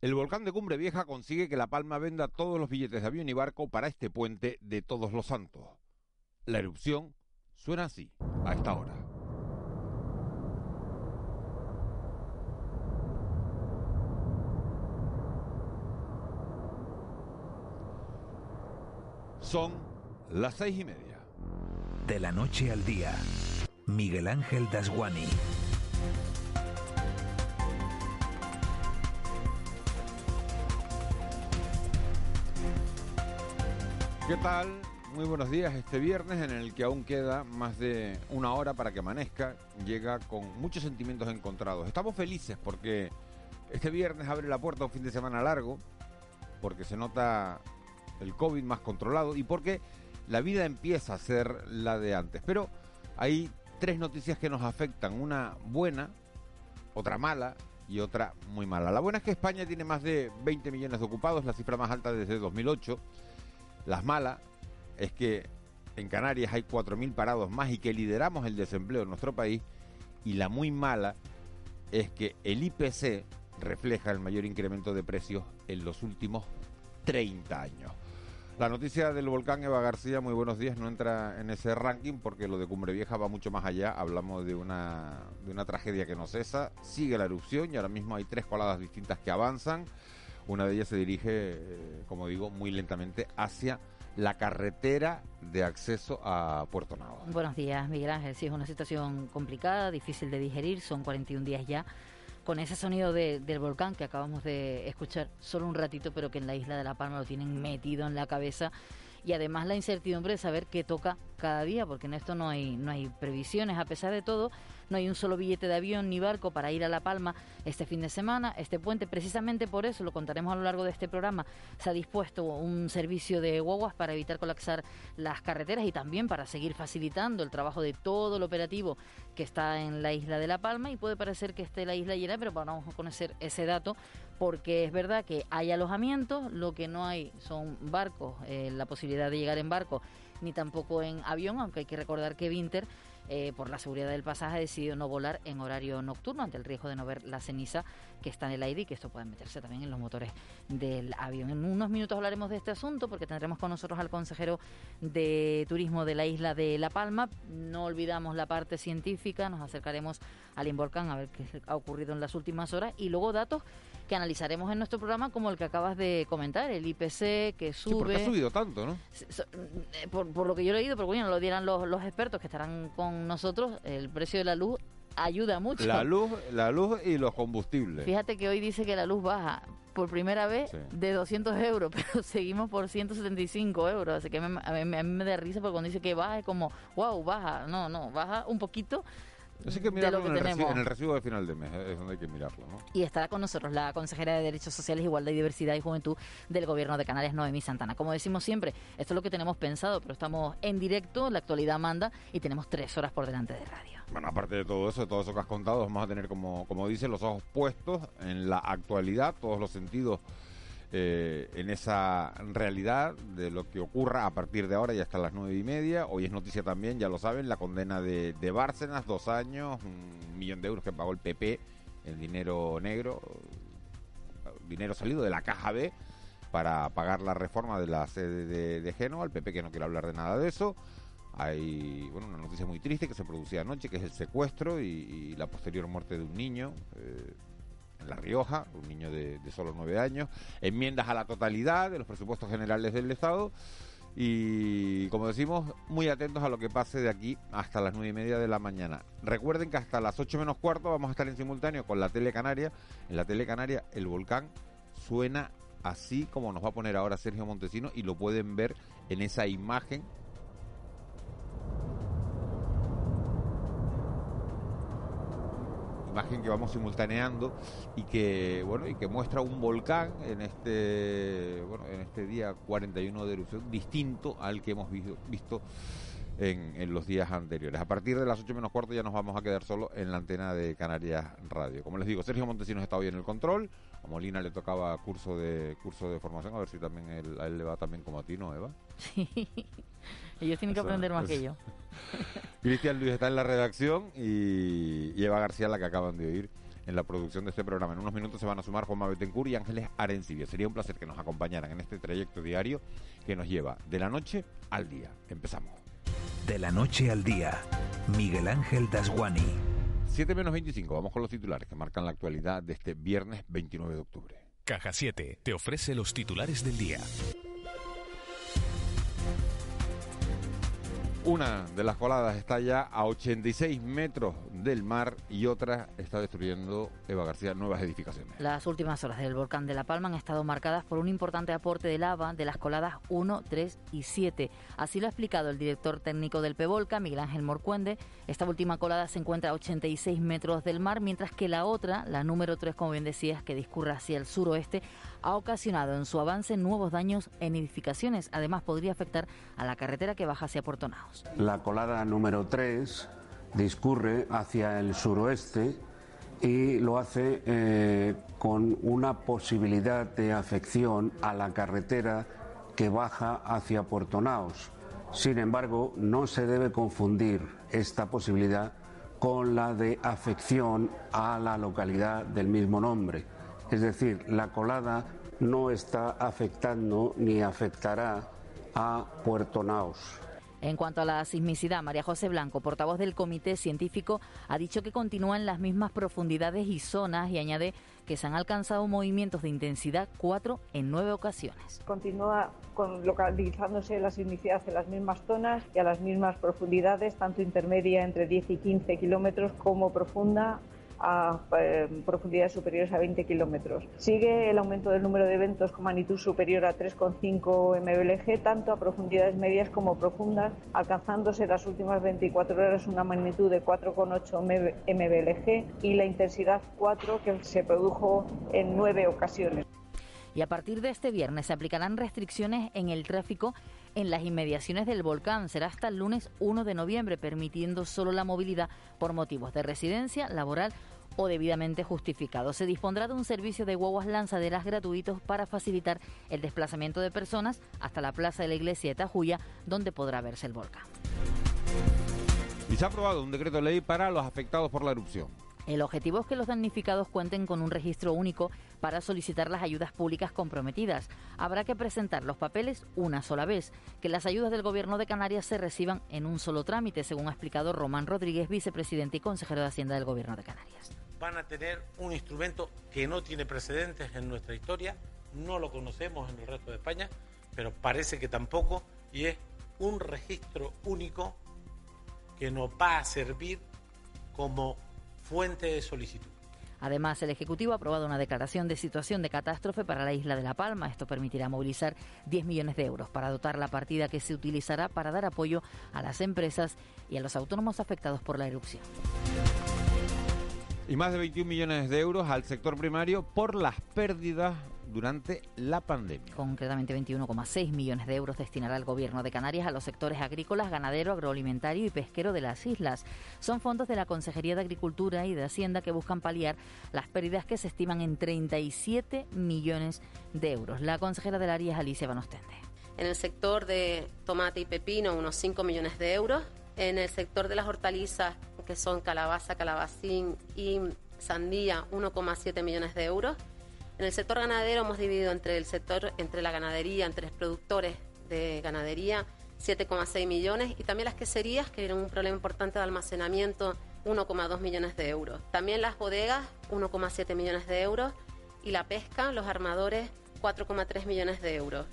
El volcán de Cumbre Vieja consigue que La Palma venda todos los billetes de avión y barco para este puente de Todos los Santos. La erupción suena así, a esta hora. Son las seis y media. De la noche al día, Miguel Ángel Dasguani. ¿Qué tal? Muy buenos días. Este viernes en el que aún queda más de una hora para que amanezca, llega con muchos sentimientos encontrados. Estamos felices porque este viernes abre la puerta a un fin de semana largo, porque se nota el COVID más controlado y porque la vida empieza a ser la de antes. Pero hay tres noticias que nos afectan, una buena, otra mala y otra muy mala. La buena es que España tiene más de 20 millones de ocupados, la cifra más alta desde 2008. Las malas es que en Canarias hay 4.000 parados más y que lideramos el desempleo en nuestro país. Y la muy mala es que el IPC refleja el mayor incremento de precios en los últimos 30 años. La noticia del volcán Eva García, muy buenos días, no entra en ese ranking porque lo de Cumbre Vieja va mucho más allá. Hablamos de una, de una tragedia que no cesa, sigue la erupción y ahora mismo hay tres coladas distintas que avanzan. Una de ellas se dirige, eh, como digo, muy lentamente hacia la carretera de acceso a Puerto Nava. Buenos días, Miguel Ángel. Sí, es una situación complicada, difícil de digerir, son 41 días ya con ese sonido del volcán que acabamos de escuchar solo un ratito, pero que en la isla de La Palma lo tienen metido en la cabeza y además la incertidumbre de saber qué toca cada día, porque en esto no hay, no hay previsiones. A pesar de todo, no hay un solo billete de avión ni barco para ir a La Palma este fin de semana, este puente. Precisamente por eso, lo contaremos a lo largo de este programa, se ha dispuesto un servicio de guaguas para evitar colapsar las carreteras y también para seguir facilitando el trabajo de todo el operativo que está en la isla de La Palma y puede parecer que esté la isla llena, pero vamos a conocer ese dato porque es verdad que hay alojamientos, lo que no hay son barcos, eh, la posibilidad de llegar en barco, ni tampoco en avión, aunque hay que recordar que Winter eh, por la seguridad del pasaje, ha decidido no volar en horario nocturno ante el riesgo de no ver la ceniza que está en el aire y que esto puede meterse también en los motores del avión. En unos minutos hablaremos de este asunto porque tendremos con nosotros al consejero de turismo de la isla de La Palma. No olvidamos la parte científica, nos acercaremos al Involcán a ver qué ha ocurrido en las últimas horas y luego datos que analizaremos en nuestro programa como el que acabas de comentar, el IPC que sube. Sí, porque ha subido tanto, ¿no? Eh, por, lo que yo he leído, pero bueno, lo dirán los, los expertos que estarán con nosotros, el precio de la luz ayuda mucho. La luz, la luz y los combustibles. Fíjate que hoy dice que la luz baja por primera vez de 200 euros, pero seguimos por 175 euros. Así que a mí, a mí me da risa porque cuando dice que baja es como, wow, baja. No, no, baja un poquito Así que mirarlo en, el recibo, en, el recibo, de final de mes, es donde hay que mirarlo. ¿no? Y estará con nosotros la consejera de Derechos Sociales, Igualdad y Diversidad y Juventud del Gobierno de Canarias, Noemí Santana. Como decimos siempre, esto es lo que tenemos pensado, pero estamos en directo, la actualidad manda y tenemos tres horas por delante de radio. Bueno, aparte de todo eso, de todo eso que has contado, vamos a tener, como, como dicen, los ojos puestos en la actualidad, todos los sentidos eh, en esa realidad de lo que ocurra a partir de ahora y hasta las nueve y media. Hoy es noticia también, ya lo saben, la condena de, de Bárcenas, dos años, un millón de euros que pagó el PP, el dinero negro, dinero salido de la caja B para pagar la reforma de la sede de, de Génova, el PP que no quiere hablar de nada de eso. Hay bueno, una noticia muy triste que se producía anoche, que es el secuestro y, la posterior muerte de un niño. Eh, en La Rioja, un niño de, solo nueve años, enmiendas a la totalidad de los presupuestos generales del Estado y, como decimos, muy atentos a lo que pase de aquí hasta las nueve y media de la mañana. Recuerden que hasta las ocho menos cuarto vamos a estar en simultáneo con la Tele Canaria. En la Tele Canaria el volcán suena así como nos va a poner ahora Sergio Montesino y lo pueden ver en esa imagen imagen que vamos simultaneando y que bueno y que muestra un volcán en este bueno en este día 41 de erupción distinto al que hemos visto, visto en, los días anteriores. A partir de las 8 menos cuarto ya nos vamos a quedar solo en la antena de Canarias Radio. Como les digo, Sergio Montesinos está hoy en el control. A Molina le tocaba curso de curso de formación, a ver si también a él le va también como a ti, ¿no, Eva? Sí. Ellos tienen que aprender más que yo. Cristian Luis está en la redacción y, Eva García, la que acaban de oír, en la producción de este programa. En unos minutos se van a sumar Juanma Betancourt y Ángeles Arencibia. Sería un placer que nos acompañaran en este trayecto diario que nos lleva de la noche al día. Empezamos. De la noche al día, Miguel Ángel Dasguani. 7 menos 25, vamos con los titulares que marcan la actualidad de este viernes 29 de octubre. Caja 7 te ofrece los titulares del día. Una de las coladas está ya a 86 metros del mar y otra está destruyendo, Eva García, nuevas edificaciones. Las últimas horas del volcán de La Palma han estado marcadas por un importante aporte de lava de las coladas 1, 3 y 7. Así lo ha explicado el director técnico del PEVOLCA, Miguel Ángel Morcuende. Esta última colada se encuentra a 86 metros del mar, mientras que la otra, la número 3, como bien decías, que discurre hacia el suroeste, ha ocasionado en su avance nuevos daños en edificaciones. Además, podría afectar a la carretera que baja hacia Puerto Naos. La colada número 3 discurre hacia el suroeste y lo hace eh, con una posibilidad de afección a la carretera que baja hacia Puerto Naos. Sin embargo, no se debe confundir esta posibilidad con la de afección a la localidad del mismo nombre. Es decir, la colada no está afectando ni afectará a Puerto Naos. En cuanto a la sismicidad, María José Blanco, portavoz del Comité Científico, ha dicho que continúan las mismas profundidades y zonas y añade que se han alcanzado movimientos de intensidad 4 en nueve ocasiones. Continúa con localizándose la sismicidad en las mismas zonas y a las mismas profundidades, tanto intermedia entre 10 y 15 kilómetros como profunda a eh, profundidades superiores a 20 kilómetros. Sigue el aumento del número de eventos con magnitud superior a 3,5 mblg, tanto a profundidades medias como profundas, alcanzándose las últimas 24 horas una magnitud de 4,8 mblg y la intensidad 4 que se produjo en nueve ocasiones. Y a partir de este viernes se aplicarán restricciones en el tráfico en las inmediaciones del volcán. Será hasta el lunes 1 de noviembre, permitiendo solo la movilidad por motivos de residencia, laboral o debidamente justificado. Se dispondrá de un servicio de guaguas lanzaderas gratuitos para facilitar el desplazamiento de personas hasta la plaza de la iglesia de Tajuya, donde podrá verse el volcán. Y se ha aprobado un decreto de ley para los afectados por la erupción. El objetivo es que los damnificados cuenten con un registro único para solicitar las ayudas públicas comprometidas. Habrá que presentar los papeles una sola vez, que las ayudas del Gobierno de Canarias se reciban en un solo trámite, según ha explicado Román Rodríguez, vicepresidente y consejero de Hacienda del Gobierno de Canarias. Van a tener un instrumento que no tiene precedentes en nuestra historia, no lo conocemos en el resto de España, pero parece que tampoco, y es un registro único que nos va a servir como fuente de solicitud. Además, el Ejecutivo ha aprobado una declaración de situación de catástrofe para la isla de La Palma. Esto permitirá movilizar 10 millones de euros para dotar la partida que se utilizará para dar apoyo a las empresas y a los autónomos afectados por la erupción. Y más de 21 millones de euros al sector primario por las pérdidas durante la pandemia. Concretamente 21,6 millones de euros destinará el Gobierno de Canarias a los sectores agrícolas, ganadero, agroalimentario y pesquero de las islas. Son fondos de la Consejería de Agricultura y de Hacienda que buscan paliar las pérdidas que se estiman en 37 millones de euros. La consejera del área es Alicia Banostende. En el sector de tomate y pepino, unos 5 millones de euros. En el sector de las hortalizas, que son calabaza, calabacín y sandía, 1,7 millones de euros en el sector ganadero hemos dividido entre el sector, entre la ganadería, entre los productores de ganadería, 7,6 millones y también las queserías, que eran un problema importante de almacenamiento, 1,2 millones de euros. También las bodegas, 1,7 millones de euros y la pesca, los armadores, 4,3 millones de euros.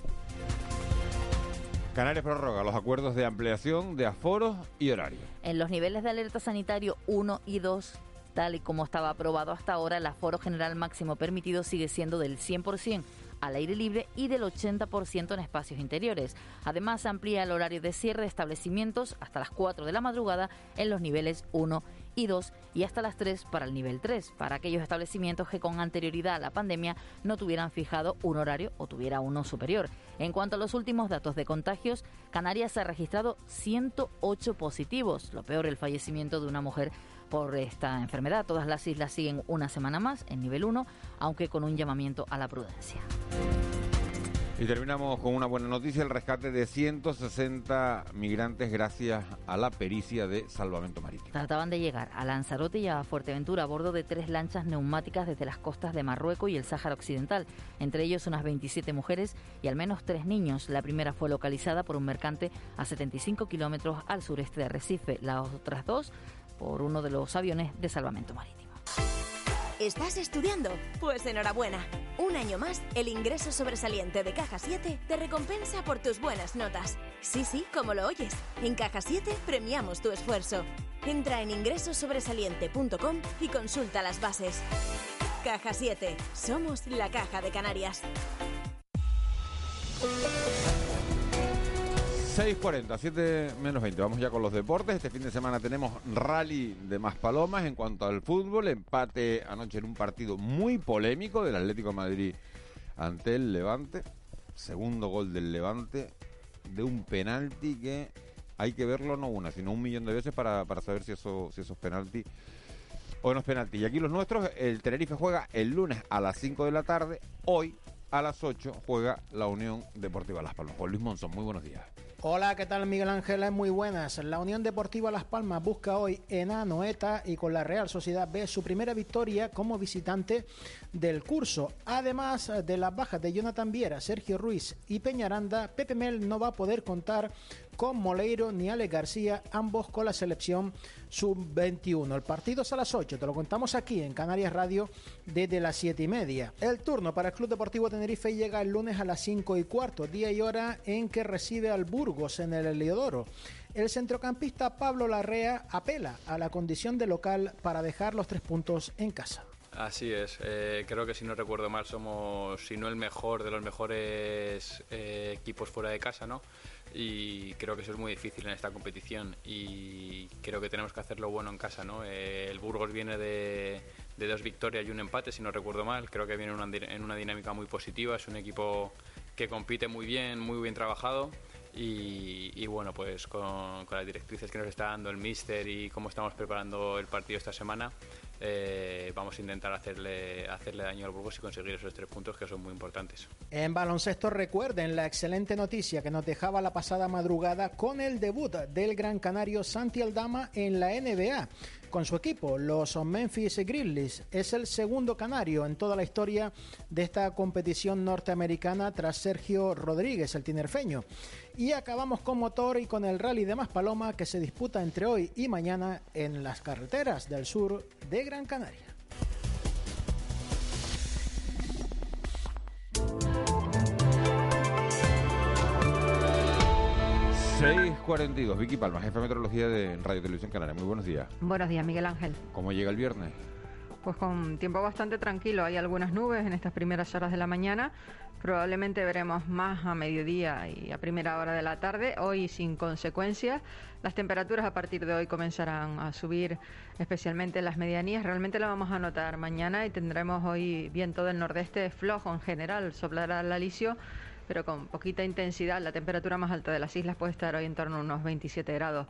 Canarias prorroga los acuerdos de ampliación de aforos y horarios. En los niveles de alerta sanitario 1 y 2 tal y como estaba aprobado hasta ahora, el aforo general máximo permitido sigue siendo del 100% al aire libre y del 80% en espacios interiores. Además, amplía el horario de cierre de establecimientos hasta las 4 de la madrugada en los niveles 1 y 2 y hasta las 3 para el nivel 3, para aquellos establecimientos que con anterioridad a la pandemia no tuvieran fijado un horario o tuviera uno superior. En cuanto a los últimos datos de contagios, Canarias ha registrado 108 positivos, lo peor el fallecimiento de una mujer por esta enfermedad. Todas las islas siguen una semana más en nivel 1, aunque con un llamamiento a la prudencia. Y terminamos con una buena noticia, el rescate de 160 migrantes gracias a la pericia de salvamento marítimo. Trataban de llegar a Lanzarote y a Fuerteventura a bordo de tres lanchas neumáticas desde las costas de Marruecos y el Sáhara Occidental, entre ellos unas 27 mujeres y al menos tres niños. La primera fue localizada por un mercante a 75 kilómetros al sureste de Recife, las otras dos por uno de los aviones de salvamento marítimo. ¿Estás estudiando? Pues enhorabuena. Un año más, el ingreso sobresaliente de Caja 7 te recompensa por tus buenas notas. Sí, sí, como lo oyes. En Caja 7 premiamos tu esfuerzo. Entra en ingresosobresaliente.com y consulta las bases. Caja 7. Somos la Caja de Canarias. 6.40, 7 menos 20. Vamos ya con los deportes. Este fin de semana tenemos rally de más palomas en cuanto al fútbol. Empate anoche en un partido muy polémico del Atlético Madrid ante el Levante. Segundo gol del Levante de un penalti que hay que verlo no una, sino un millón de veces para, para saber si eso, si eso es penalti o no es penalti. Y aquí los nuestros, el Tenerife juega el lunes a las 5 de la tarde. Hoy a las 8 juega la Unión Deportiva Las Palmas. Juan Luis Monzón, muy buenos días. Hola, ¿qué tal Miguel Ángel? Muy buenas. La Unión Deportiva Las Palmas busca hoy en Anoeta y con la Real Sociedad B su primera victoria como visitante del curso. Además de las bajas de Jonathan Viera, Sergio Ruiz y Peñaranda, Pepe Mel no va a poder contar con Moleiro ni Ale García, ambos con la selección sub-21. El partido es a las 8, te lo contamos aquí en Canarias Radio desde las 7 y media. El turno para el Club Deportivo Tenerife llega el lunes a las 5 y cuarto, día y hora en que recibe al Burgos en el Heliodoro. El centrocampista Pablo Larrea apela a la condición de local para dejar los tres puntos en casa. Así es, eh, creo que si no recuerdo mal somos, si no el mejor de los mejores eh, equipos fuera de casa, ¿no? Y creo que eso es muy difícil en esta competición y creo que tenemos que hacerlo bueno en casa. ¿no? Eh, el Burgos viene de, dos victorias y un empate, si no recuerdo mal. Creo que viene en una dinámica muy positiva. Es un equipo que compite muy bien, muy bien trabajado. Y, bueno, pues con, con, las directrices que nos está dando el Mister y cómo estamos preparando el partido esta semana, eh, vamos a intentar hacerle, hacerle daño al Burgos y conseguir esos tres puntos que son muy importantes. En baloncesto recuerden la excelente noticia que nos dejaba la pasada madrugada con el debut del gran canario Santi Aldama en la NBA con su equipo, los Memphis Grizzlies. Es el segundo canario en toda la historia de esta competición norteamericana tras Sergio Rodríguez, el tinerfeño. Y acabamos con motor y con el rally de Maspaloma que se disputa entre hoy y mañana en las carreteras del sur de Gran Canaria. 6.42, Vicky Palma, jefe de meteorología de Radio Televisión Canaria. Muy buenos días. Buenos días, Miguel Ángel. ¿Cómo llega el viernes? Pues con tiempo bastante tranquilo. Hay algunas nubes en estas primeras horas de la mañana. Probablemente veremos más a mediodía y a primera hora de la tarde. Hoy sin consecuencias. Las temperaturas a partir de hoy comenzarán a subir, especialmente en las medianías. Realmente lo vamos a notar mañana y tendremos hoy viento del nordeste flojo en general. Soplará el alisio pero con poquita intensidad. La temperatura más alta de las islas puede estar hoy en torno a unos 27 grados.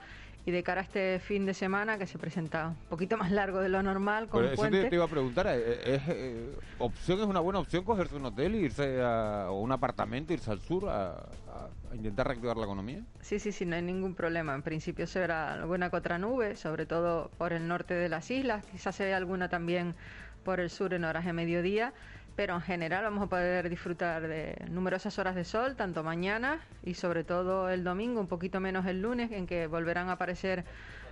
Y de cara a este fin de semana, que se presenta un poquito más largo de lo normal, con eso te, iba a preguntar, ¿es, eh, opción es una buena opción cogerse un hotel e irse a, o un apartamento, irse al sur a, a, intentar reactivar la economía? Sí, sí, sí, no hay ningún problema. En principio se verá alguna que otra nube, sobre todo por el norte de las islas, quizás se vea alguna también por el sur en horas de mediodía pero en general vamos a poder disfrutar de numerosas horas de sol, tanto mañana y sobre todo el domingo, un poquito menos el lunes, en que volverán a aparecer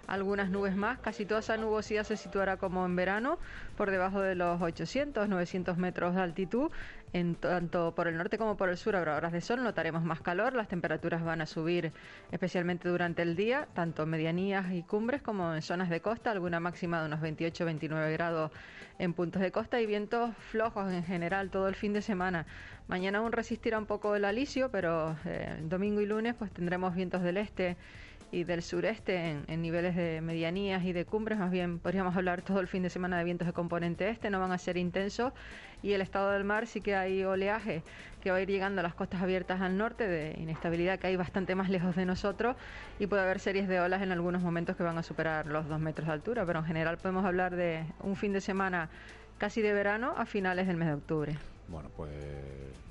algunas nubes más. Casi toda esa nubosidad se situará como en verano, por debajo de los 800, 900 metros de altitud, en tanto por el norte como por el sur habrá horas de sol, notaremos más calor, las temperaturas van a subir especialmente durante el día, tanto en medianías y cumbres como en zonas de costa, alguna máxima de unos 28-29 grados en puntos de costa y vientos flojos en general todo el fin de semana. Mañana aún resistirá un poco el alisio, pero eh, domingo y lunes pues tendremos vientos del este y del sureste en, niveles de medianías y de cumbres, más bien podríamos hablar todo el fin de semana de vientos de componente este, no van a ser intensos y el estado del mar sí que hay oleaje que va a ir llegando a las costas abiertas al norte de inestabilidad que hay bastante más lejos de nosotros y puede haber series de olas en algunos momentos que van a superar los dos metros de altura, pero en general podemos hablar de un fin de semana casi de verano a finales del mes de octubre. Bueno, pues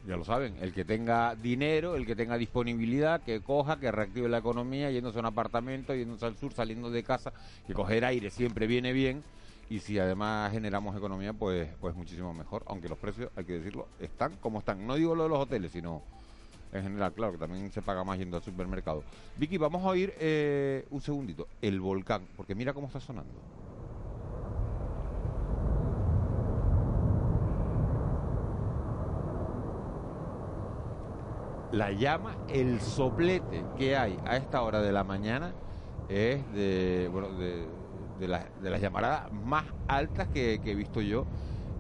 ya lo saben, el que tenga dinero, el que tenga disponibilidad, que coja, que reactive la economía, yéndose a un apartamento, yéndose al sur, saliendo de casa, que coger aire siempre viene bien y si además generamos economía, pues pues muchísimo mejor, aunque los precios, hay que decirlo, están como están. No digo lo de los hoteles, sino en general, claro, que también se paga más yendo al supermercado. Vicky, vamos a oír eh, un segundito, el volcán, porque mira cómo está sonando. La llama, el soplete que hay a esta hora de la mañana es de, bueno, de, la- de las llamaradas más altas que, he visto yo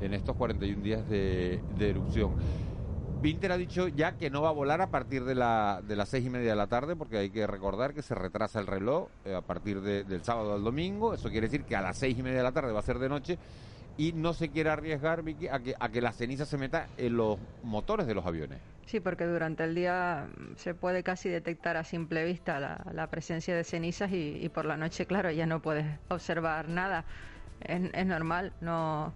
en estos 41 días de, erupción. Winter ha dicho ya que no va a volar a partir de, la, de las seis y media de la tarde, porque hay que recordar que se retrasa el reloj eh, a partir de- del sábado al domingo. Eso quiere decir que a las seis y media de la tarde va a ser de noche y no se quiere arriesgar, Vicky, a que, a que la ceniza se meta en los motores de los aviones. Sí, porque durante el día mm, se puede casi detectar a simple vista la, la presencia de cenizas y, por la noche, claro, ya no puedes observar nada. Es, es normal, no.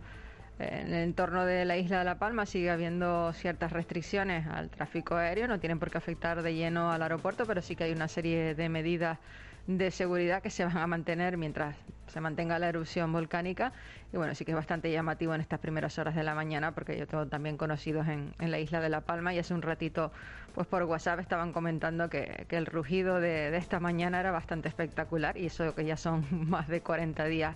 En el entorno de la isla de La Palma sigue habiendo ciertas restricciones al tráfico aéreo, no tienen por qué afectar de lleno al aeropuerto, pero sí que hay una serie de medidas de seguridad que se van a mantener mientras se mantenga la erupción volcánica. Y bueno, sí que es bastante llamativo en estas primeras horas de la mañana, porque yo tengo también conocidos en, en la isla de La Palma y hace un ratito, pues por WhatsApp estaban comentando que, que el rugido de, de esta mañana era bastante espectacular y eso que ya son más de 40 días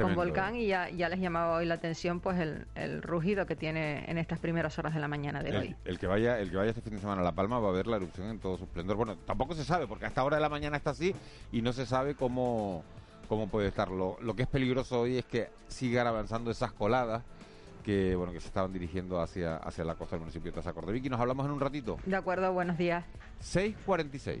con volcán y ya, ya les llamaba hoy la atención pues el, el rugido que tiene en estas primeras horas de la mañana de hoy. El, el que vaya, el que vaya este fin de semana a La Palma va a ver la erupción en todo su esplendor. Bueno, tampoco se sabe, porque hasta hora de la mañana está así y no se sabe cómo, cómo puede estar. Lo, lo que es peligroso hoy es que sigan avanzando esas coladas que bueno que se estaban dirigiendo hacia, hacia la costa del municipio de Tazacorde. Vicky, nos hablamos en un ratito. De acuerdo, buenos días. 6.46.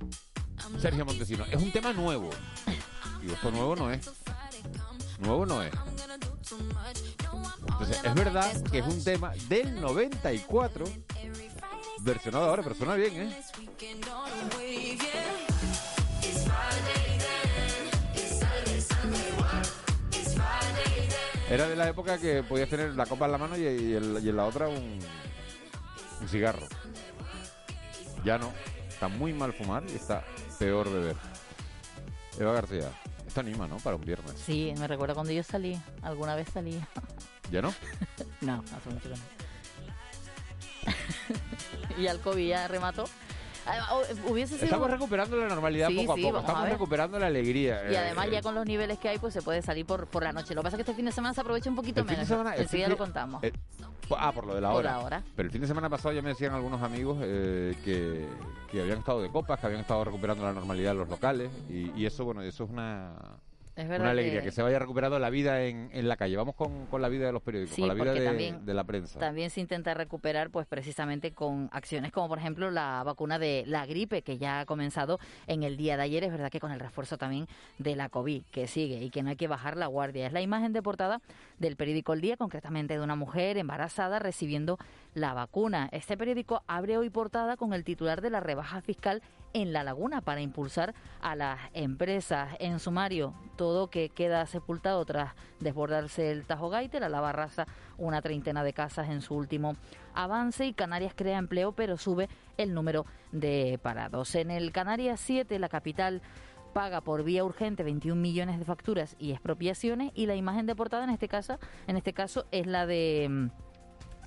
Sergio Montesino, es un tema nuevo. Digo, esto nuevo no es. Nuevo no es. Entonces, es verdad que es un tema del 94, versionado ahora, pero suena bien, ¿eh? Era de la época que podías tener la copa en la mano y, y y en la otra un cigarro. Ya no. Está muy mal fumar y está peor beber. Eva García, esto anima, ¿no? Para un viernes. Sí, me recuerda cuando yo salí, alguna vez salí. ¿Ya no? no, hace mucho que no. y al COVID ya remató. Hu- Hubiese sido... Estamos recuperando la normalidad Sí, poco a sí, poco. a Estamos recuperando la alegría. Y Eh, además eh, ya con los niveles que hay, pues se puede salir por, por la noche. Lo que pasa es que este fin de semana se aprovecha un poquito menos. semana, el Enseguida fin lo contamos. Ah, por lo de la Por hora. la hora. Pero el fin de semana pasado ya me decían algunos amigos eh, que, que habían estado de copas, que habían estado recuperando la normalidad en los locales. Y, y eso, bueno, eso es una, Es verdad una alegría, que- que... se vaya recuperando la vida en, en la calle. Vamos con, con la vida de los periódicos, Sí, con la vida de, también- de la prensa. También se intenta recuperar, pues precisamente con acciones como, por ejemplo, la vacuna de la gripe, que ya ha comenzado en el día de ayer. Es verdad que con el refuerzo también de la COVID, que sigue y que no hay que bajar la guardia. Es la imagen de portada del periódico El Día, concretamente de una mujer embarazada recibiendo la vacuna. Este periódico abre hoy portada con el titular de la rebaja fiscal en La Laguna para impulsar a las empresas. En sumario, todo que queda sepultado tras desbordarse el Tajo Gaiter, a la Barraza una treintena de casas en su último avance y Canarias crea empleo pero sube el número de parados. En el Canarias 7, la capital paga por vía urgente 21 millones de facturas y expropiaciones y la imagen de portada en este caso, en este caso es la de mm,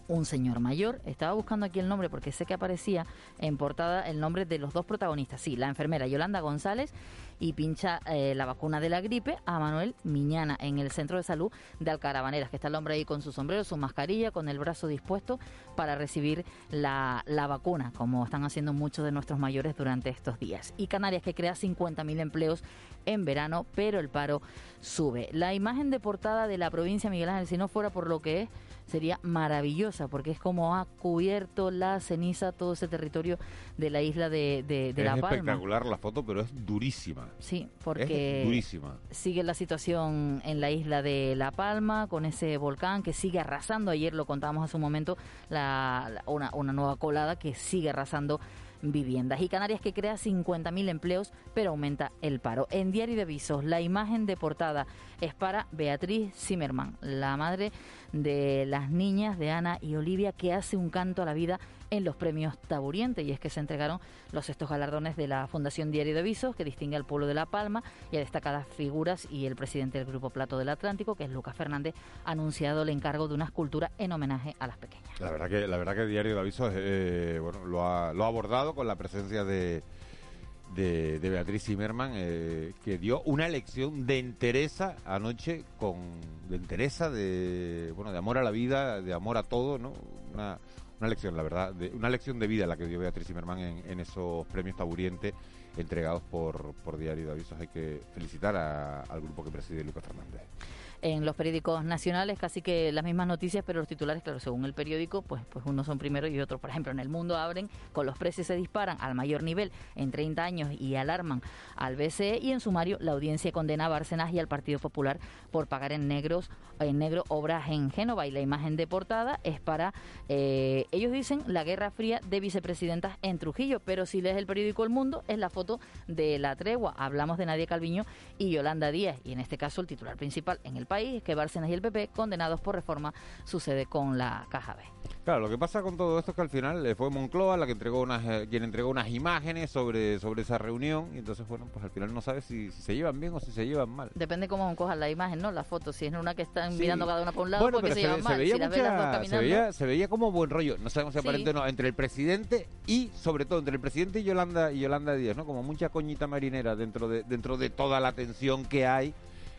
un señor mayor. Estaba buscando aquí el nombre porque sé que aparecía en portada el nombre de los dos protagonistas. Sí, la enfermera Yolanda González y pincha eh, la vacuna de la gripe a Manuel Miñana en el centro de salud de Alcarabaneras, que está el hombre ahí con su sombrero, su mascarilla, con el brazo dispuesto para recibir la, la vacuna, como están haciendo muchos de nuestros mayores durante estos días. Y Canarias que crea 50.000 empleos en verano, pero el paro sube. La imagen de portada de la provincia Miguel Ángel, si no fuera por lo que es, sería maravillosa porque es como ha cubierto la ceniza todo ese territorio de la isla de, de- de es La Palma. espectacular la foto, pero es durísima. Sí, porque Es durísima. sigue la situación en la isla de La Palma con ese volcán que sigue arrasando. Ayer lo contábamos hace un momento, la, la- una, una nueva colada que sigue arrasando viviendas. Y Canarias que crea 50.000 empleos, pero aumenta el paro. En Diario de Avisos, la imagen de portada es para Beatriz Zimmerman, la madre de las niñas de Ana y Olivia, que hace un canto a la vida en los premios Taburiente. Y es que se entregaron los estos galardones de la Fundación Diario de Avisos, que distingue al pueblo de La Palma y a destacadas figuras. Y el presidente del Grupo Plato del Atlántico, que es Lucas Fernández, ha anunciado el encargo de una escultura en homenaje a las pequeñas. La verdad que la verdad que Diario de Avisos eh, lo, ha, lo ha abordado con la presencia de, de, de Beatriz Zimmerman, eh, que dio una lección de entereza anoche, con de entereza, de bueno, de amor a la vida, de amor a todo, ¿no? Una lección, la verdad, de, una lección de vida la que dio Beatriz Zimmerman en, en esos premios Taburiente entregados por, por Diario de Avisos. Hay que felicitar a- al grupo que preside Lucas Fernández. En los periódicos nacionales casi que las mismas noticias, pero los titulares, claro, según el periódico, pues, pues unos son primero y otros, por ejemplo, en el mundo abren con los precios se disparan al mayor nivel en 30 años y alarman al BCE y en sumario la audiencia condena a Bárcenas y al Partido Popular por pagar en negros en negro obras en Génova. Y la imagen de portada es para eh, ellos dicen la guerra fría de vicepresidentas en Trujillo, pero si lees el periódico El Mundo es la foto de la tregua. Hablamos de Nadia Calviño y Yolanda Díaz. Y en este caso el titular principal en el país es que Bárcenas y el PP condenados por reforma sucede con la Caja B. Claro, lo que pasa con todo esto es que al final eh, fue Moncloa la que entregó unas, eh, quien entregó unas imágenes sobre, sobre esa reunión y entonces, bueno, pues al final no sabes si, si se llevan bien o si se llevan mal. Depende cómo cojas la imagen, ¿no? La foto. Si es una que están Sí. mirando cada una por un lado, Bueno, porque pero se, se, llevan ve- mal. se veía si las dos mucha- se veía, se veía como buen rollo. No sabemos si Sí. aparente o no, entre el presidente y, sobre todo, entre el presidente y Yolanda, y Yolanda Díaz, ¿no? Como mucha coñita marinera dentro de, dentro de toda la tensión que hay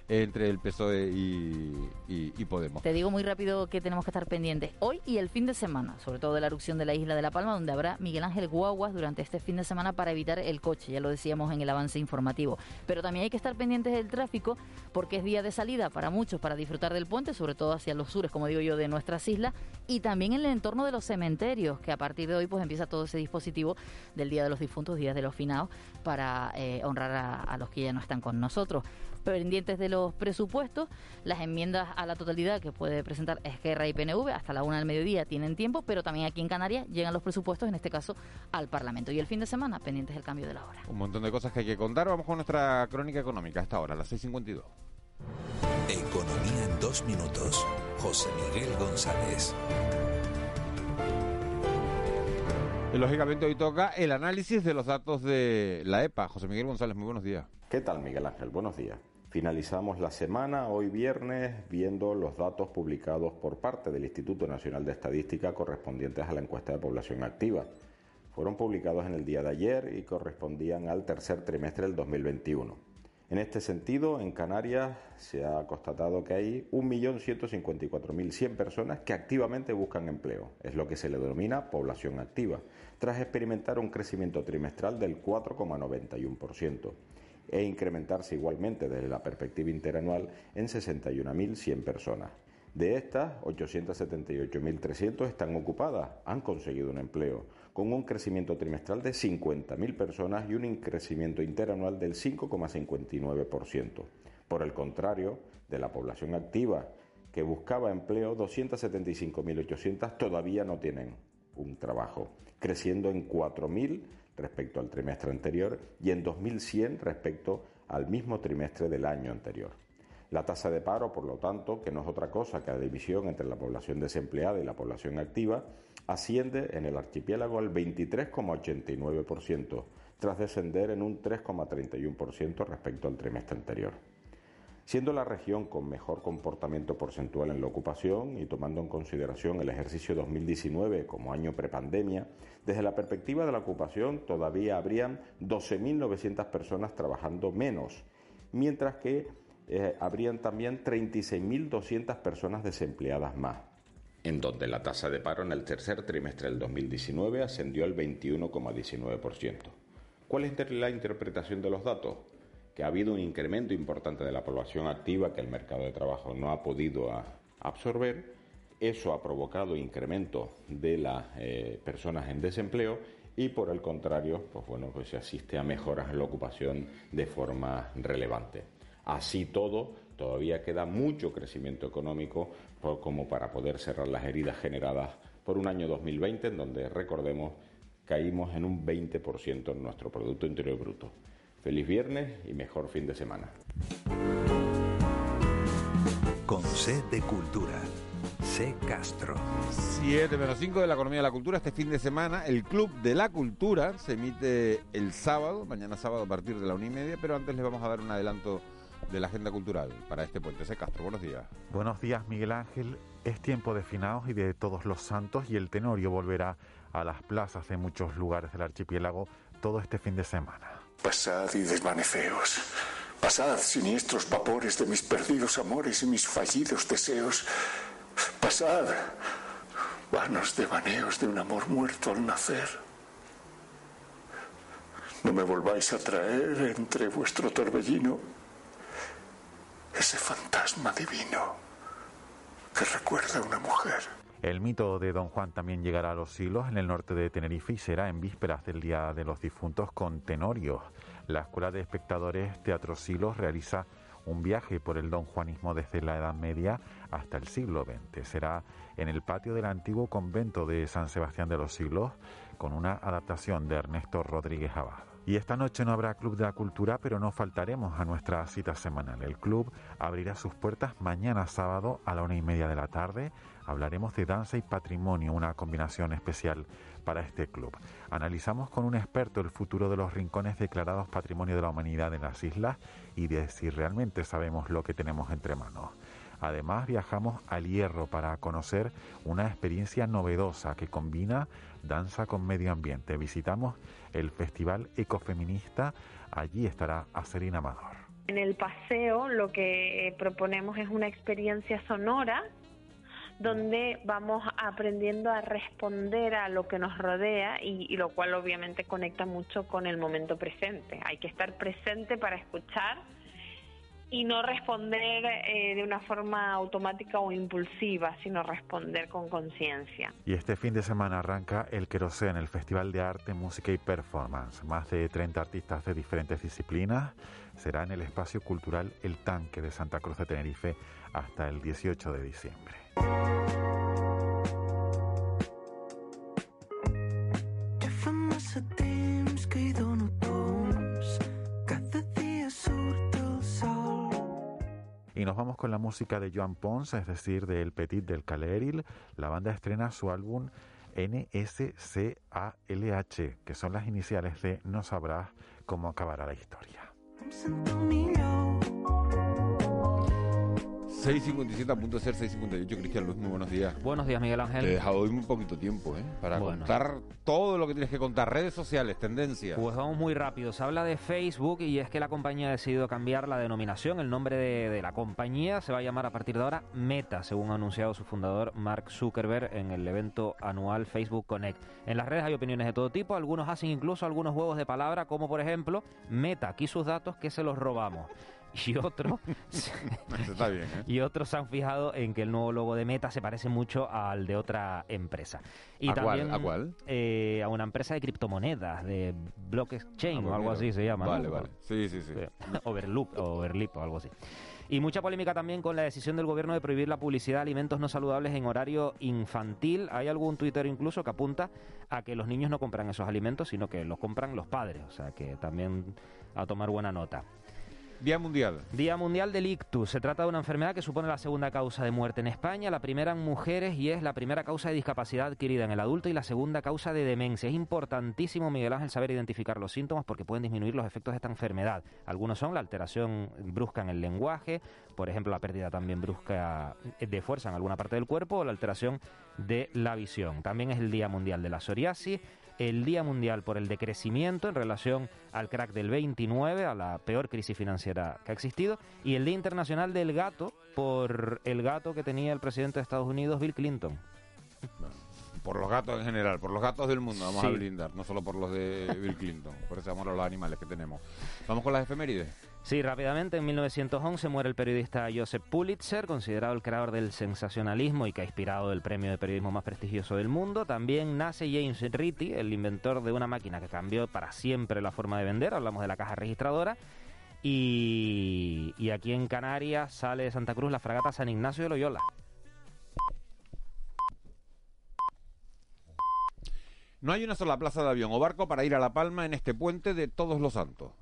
entre el PSOE y, Podemos. Te digo muy rápido que tenemos que estar pendientes hoy y el fin de semana, sobre todo de la erupción de la isla de La Palma, donde habrá Miguel Ángel Guaguas durante este fin de semana para evitar el coche, ya lo decíamos en el avance informativo. Pero también hay que estar pendientes del tráfico porque es día de salida para muchos para disfrutar del puente, sobre todo hacia los sures, como digo yo, de nuestras islas y también en el entorno de los cementerios, que a partir de hoy pues empieza todo ese dispositivo del Día de los Difuntos, Días de los Finados, para eh, honrar a los que ya no están con nosotros. Pendientes de los presupuestos, las enmiendas a la totalidad que puede presentar Esquerra y PNV hasta la una del mediodía tienen tiempo, pero también aquí en Canarias llegan los presupuestos, en este caso al Parlamento. Y el fin de semana, pendientes del cambio de la hora. Un montón de cosas que hay que contar. Vamos con nuestra crónica económica a esta hora, a las 6.52. Economía en dos minutos. José Miguel González. Y lógicamente hoy toca el análisis de los datos de la EPA. José Miguel González, muy buenos días. ¿Qué tal, Miguel Ángel? Buenos días. Finalizamos la semana, hoy viernes, viendo los datos publicados por parte del Instituto Nacional de Estadística correspondientes a la encuesta de población activa. Fueron publicados en el día de ayer y correspondían al tercer trimestre del 2021. En este sentido, en Canarias se ha constatado que hay 1.154.100 personas que activamente buscan empleo. Es lo que se le denomina población activa, tras experimentar un crecimiento trimestral del 4,91% e incrementarse igualmente desde la perspectiva interanual en 61.100 personas. De estas, 878.300 están ocupadas, han conseguido un empleo, con un crecimiento trimestral de 50.000 personas y un crecimiento interanual del 5,59%. Por el contrario, de la población activa que buscaba empleo, 275.800 todavía no tienen un trabajo, creciendo en 4.000 respecto al trimestre anterior y en 2.100 respecto al mismo trimestre del año anterior. La tasa de paro, por lo tanto, que no es otra cosa que la división entre la población desempleada y la población activa, asciende en el archipiélago al 23,89%, tras descender en un 3,31% respecto al trimestre anterior. Siendo la región con mejor comportamiento porcentual en la ocupación y tomando en consideración el ejercicio 2019 como año prepandemia, desde la perspectiva de la ocupación todavía habrían 12.900 personas trabajando menos, mientras que eh, habrían también 36.200 personas desempleadas más, en donde la tasa de paro en el tercer trimestre del 2019 ascendió al 21,19%. ¿Cuál es la interpretación de los datos? Que ha habido un incremento importante de la población activa que el mercado de trabajo no ha podido a- absorber Eso ha provocado incremento de las eh, personas en desempleo y por el contrario, pues bueno, pues se asiste a mejoras en la ocupación de forma relevante. Así todo, todavía queda mucho crecimiento económico como para poder cerrar las heridas generadas por un año 2020 en donde, recordemos, caímos en un 20% en nuestro Producto Interior Bruto. Feliz viernes y mejor fin de semana. Con sed de cultura. C. Castro. 7 menos 5 de la economía de la cultura. Este fin de semana, el Club de la Cultura se emite el sábado, mañana sábado a partir de la una y media, pero antes les vamos a dar un adelanto de la agenda cultural para este puente. C. Castro, buenos días. Buenos días, Miguel Ángel. Es tiempo de finados y de todos los santos y el Tenorio volverá a las plazas de muchos lugares del archipiélago todo este fin de semana. Pasad y desvaneceos. Pasad, siniestros vapores de mis perdidos amores y mis fallidos deseos. Pasad, vanos devaneos de un amor muerto al nacer. No me volváis a traer entre vuestro torbellino ese fantasma divino que recuerda a una mujer. El mito de Don Juan también llegará a los siglos en el norte de Tenerife y será en vísperas del Día de los Difuntos con Tenorio. La Escuela de Espectadores Teatro Silos realiza un viaje por el don juanismo desde la Edad Media hasta el siglo XX. Será en el patio del antiguo convento de San Sebastián de los Siglos con una adaptación de Ernesto Rodríguez Abad. Y esta noche no habrá Club de la Cultura, pero no faltaremos a nuestra cita semanal. El club abrirá sus puertas mañana sábado a la una y media de la tarde. Hablaremos de danza y patrimonio, una combinación especial para este club. Analizamos con un experto el futuro de los rincones declarados Patrimonio de la Humanidad en las islas y de si realmente sabemos lo que tenemos entre manos. Además viajamos al Hierro para conocer una experiencia novedosa que combina danza con medio ambiente. Visitamos el Festival Ecofeminista. Allí estará Acerina Amador. En el paseo lo que proponemos es una experiencia sonora donde vamos aprendiendo a responder a lo que nos rodea y, y lo cual obviamente conecta mucho con el momento presente. Hay que estar presente para escuchar y no responder eh, de una forma automática o impulsiva, sino responder con conciencia. Y este fin de semana arranca el Querosén, el Festival de Arte, Música y Performance. Más de 30 artistas de diferentes disciplinas será en el espacio cultural El Tanque de Santa Cruz de Tenerife hasta el 18 de diciembre. Y nos vamos con la música de Joan Pons, es decir, de El Petit del Caleril. La banda estrena su álbum NSCALH, que son las iniciales de No sabrás cómo acabará la historia. Em sento millor. 6.57 a punto de ser 6.58. Cristian Luz, muy buenos días. Buenos días, Miguel Ángel. Te he dejado hoy muy poquito tiempo, ¿eh? Para Bueno. contar todo lo que tienes que contar. Redes sociales, tendencias. Pues vamos muy rápido. Se habla de Facebook y es que la compañía ha decidido cambiar la denominación. El nombre de, de la compañía se va a llamar a partir de ahora Meta, según ha anunciado su fundador Mark Zuckerberg en el evento anual Facebook Connect. En las redes hay opiniones de todo tipo. Algunos hacen incluso algunos juegos de palabra, como por ejemplo, Meta, aquí sus datos que se los robamos. Y otros ¿eh? y otros se han fijado en que el nuevo logo de Meta se parece mucho al de otra empresa. Y ¿A cuál? también ¿A cuál? eh, a una empresa de criptomonedas, de Block Exchange Ah, pues o algo mira. así se llama. ¿no? Vale, vale. Sí, sí, sí. Overloop, o Overleap o algo así. Y mucha polémica también con la decisión del gobierno de prohibir la publicidad de alimentos no saludables en horario infantil. Hay algún Twitter incluso que apunta a que los niños no compran esos alimentos, sino que los compran los padres. O sea que también a tomar buena nota. Día Mundial. Día Mundial del Ictus. Se trata de una enfermedad que supone la segunda causa de muerte en España, la primera en mujeres y es la primera causa de discapacidad adquirida en el adulto y la segunda causa de demencia. Es importantísimo, Miguel Ángel, saber identificar los síntomas porque pueden disminuir los efectos de esta enfermedad. Algunos son la alteración brusca en el lenguaje, por ejemplo, la pérdida también brusca de fuerza en alguna parte del cuerpo o la alteración de la visión. También es el Día Mundial de la Psoriasis el Día Mundial por el Decrecimiento en relación al crack del 29, a la peor crisis financiera que ha existido, y el Día Internacional del Gato por el gato que tenía el presidente de Estados Unidos, Bill Clinton. por los gatos en general, por los gatos del mundo vamos Sí. a blindar, no solo por los de Bill Clinton, por ese amor a los animales que tenemos. Vamos con las efemérides. Sí, rápidamente, en 1911 muere el periodista Joseph Pulitzer, considerado el creador del sensacionalismo y que ha inspirado el premio de periodismo más prestigioso del mundo. También nace James Ritty, el inventor de una máquina que cambió para siempre la forma de vender, hablamos de la caja registradora. Y, y aquí en Canarias sale de Santa Cruz la fragata San Ignacio de Loyola. No hay una sola plaza de avión o barco para ir a La Palma en este puente de Todos los Santos.